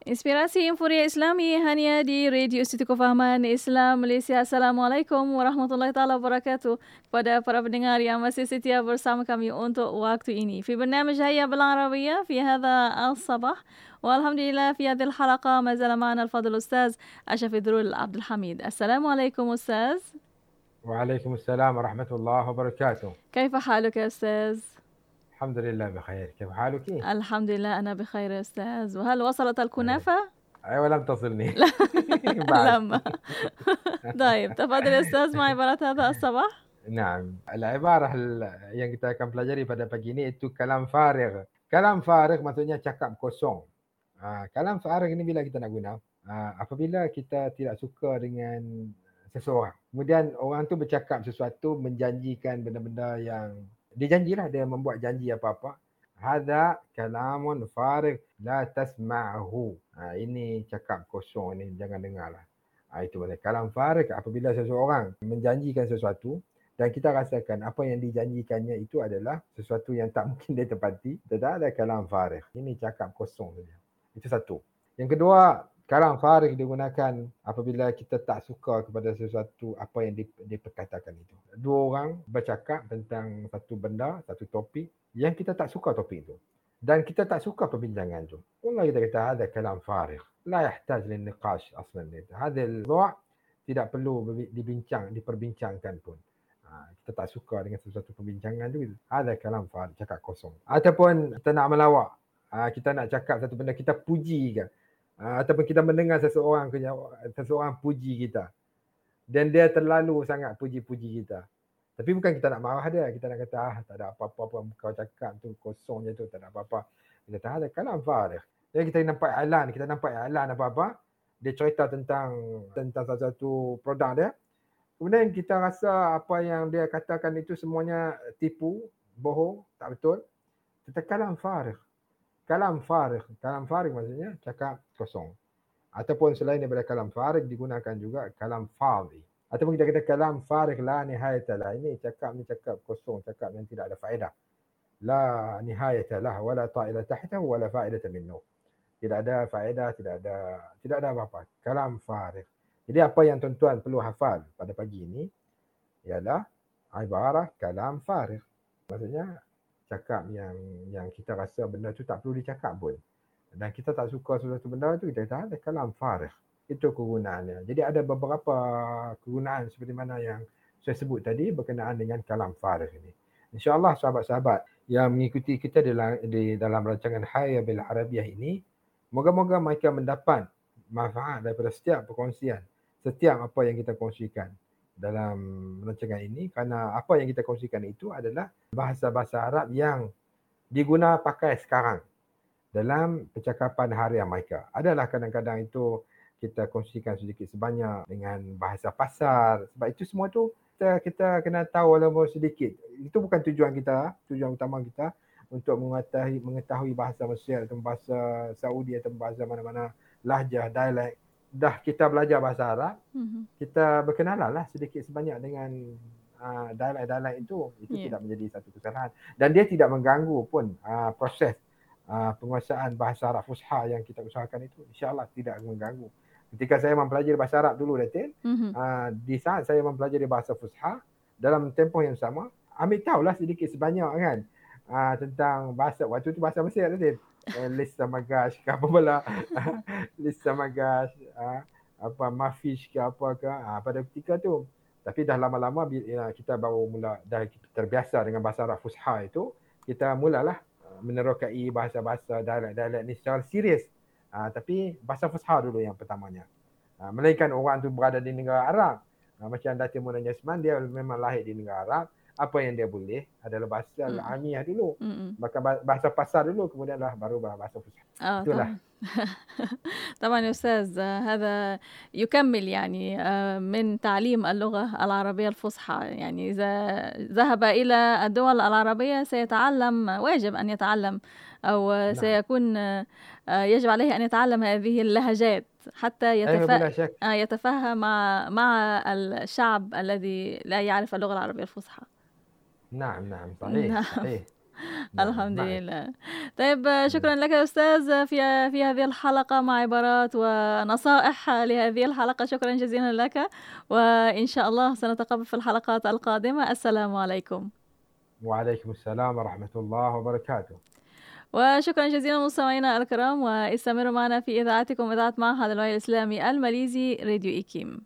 Inspirasi Infuria Islami hanya di Radio Institut Kefahaman Islam Malaysia. Assalamualaikum warahmatullahi taala wabarakatuh. Kepada para pendengar yang masih setia bersama kami untuk waktu ini. Fi برنامج هيا بالعربية في هذا الصباح والحمد لله في هذه الحلقة ما زال معنا الفضل الأستاذ أشرف درول عبد الحميد السلام عليكم أستاذ وعليكم السلام ورحمة الله وبركاته كيف حالك يا أستاذ؟ الحمد لله بخير كيف حالك؟ الحمد لله أنا بخير يا أستاذ وهل وصلت الكنافة؟ أيوة لم تصلني لما طيب تفضل يا أستاذ مع عبارة هذا الصباح نعم العبارة yang kita akan pelajari pada pagi ini itu kalam farig. Kalam farig maksudnya cakap kosong. Ha, kalam farig ini bila kita nak guna? Ha, apabila kita tidak suka dengan seseorang. Kemudian orang tu bercakap sesuatu menjanjikan benda-benda yang dia janjilah dia membuat janji apa-apa. Hada kalamun farig la tasma'hu. Ha, ini cakap kosong ni jangan dengarlah. Ha, itu maksudnya kalam farig apabila seseorang menjanjikan sesuatu dan kita rasakan apa yang dijanjikannya itu adalah sesuatu yang tak mungkin dia tepati. Tidak ada kalam farig. Ini cakap kosong saja. Itu satu. Yang kedua, Kalam farig digunakan apabila kita tak suka kepada sesuatu apa yang diperkatakan itu. Dua orang bercakap tentang satu benda, satu topik yang kita tak suka topik itu. Dan kita tak suka perbincangan itu. Allah kita kata ada kalam farig. La yahtaj lin niqash aslan. Hadal dua tidak perlu dibincang, diperbincangkan pun. Ha, kita tak suka dengan sesuatu perbincangan itu. Ada kalam farig, cakap kosong. Ataupun kita nak melawak. Ha, kita nak cakap satu benda, kita puji kan uh, ataupun kita mendengar seseorang seseorang puji kita. Dan dia terlalu sangat puji-puji kita. Tapi bukan kita nak marah dia. Kita nak kata ah tak ada apa-apa pun kau cakap tu kosong je tu tak ada apa-apa. Kita tak ada kalam farid jadi kita nampak iklan kita nampak iklan apa-apa. Dia cerita tentang tentang satu produk dia. Kemudian kita rasa apa yang dia katakan itu semuanya tipu bohong tak betul. Kita kalam farid kalam farig. Kalam farig maksudnya cakap kosong. Ataupun selain daripada kalam farig digunakan juga kalam fadhi. Ataupun kita kata kalam farig la nihayata lah. Ini cakap ni cakap kosong, cakap yang tidak ada faedah. La nihayata lah wala ta'ila tahtahu wala faedata minnu. Tidak ada faedah, tidak ada tidak ada apa-apa. Kalam farig. Jadi apa yang tuan-tuan perlu hafal pada pagi ini ialah ibarah kalam farig. Maksudnya cakap yang yang kita rasa benda tu tak perlu dicakap pun. Dan kita tak suka sesuatu benda tu kita kata ada kalam farih. Itu kegunaannya. Jadi ada beberapa kegunaan seperti mana yang saya sebut tadi berkenaan dengan kalam farih ini. InsyaAllah sahabat-sahabat yang mengikuti kita dalam, di dalam rancangan Hayya Bil Arabiah ini, moga-moga mereka mendapat manfaat daripada setiap perkongsian, setiap apa yang kita kongsikan dalam rancangan ini kerana apa yang kita kongsikan itu adalah bahasa-bahasa Arab yang diguna pakai sekarang dalam percakapan harian mereka. Adalah kadang-kadang itu kita kongsikan sedikit sebanyak dengan bahasa pasar sebab itu semua tu kita, kita kena tahu walaupun sedikit. Itu bukan tujuan kita, tujuan utama kita untuk mengetahui mengetahui bahasa Mesir atau bahasa Saudi atau bahasa mana-mana lahjah, dialek dah kita belajar bahasa Arab, mm-hmm. kita berkenalan lah sedikit sebanyak dengan uh, dialek-dialek itu, itu yeah. tidak menjadi satu kesalahan. Dan dia tidak mengganggu pun uh, proses uh, penguasaan bahasa Arab Fusha yang kita usahakan itu. InsyaAllah tidak mengganggu. Ketika saya mempelajari bahasa Arab dulu, Datin, mm-hmm. uh, di saat saya mempelajari bahasa Fusha, dalam tempoh yang sama, ambil tahulah sedikit sebanyak kan uh, tentang bahasa, waktu itu bahasa Mesir, Datin eh, Lisa Magash ke apa pula? Lisa Magash uh, apa Mafish ke apa ke? Uh, pada ketika tu. Tapi dah lama-lama bila kita baru mula dah terbiasa dengan bahasa Arab Fusha itu kita mulalah menerokai bahasa-bahasa dialek-dialek ni secara serius. Uh, tapi bahasa Fusha dulu yang pertamanya. Uh, melainkan orang tu berada di negara Arab. Uh, macam Datin Muna Yasman dia memang lahir di negara Arab apa yang dia boleh adalah bahasa mm. alamiah dulu. Mm-mm. Maka bahasa pasar dulu kemudianlah baru bahasa fusha. آه Itulah. طبعا يا أستاذ هذا يكمل يعني من تعليم اللغة العربيه الفصحى يعني اذا ذهب إلى الدول العربيه سيتعلم واجب ان يتعلم أو. سيكون يجب عليه ان يتعلم هذه اللهجات حتى يتف... يتفهم مع مع الشعب الذي لا يعرف اللغة العربيه الفصحى نعم نعم صحيح نعم. صحيح. نعم الحمد معك لله. طيب شكرا لك يا أستاذ في في هذه الحلقة مع عبارات ونصائح لهذه الحلقة. شكرا جزيلا لك وإن شاء الله سنتقابل في الحلقات القادمة. السلام عليكم. وعليكم السلام ورحمة الله وبركاته. وشكرا جزيلا مستمعينا الكرام واستمروا معنا في إذاعتكم إذاعة معهد الوعي الإسلامي الماليزي راديو إيكيم.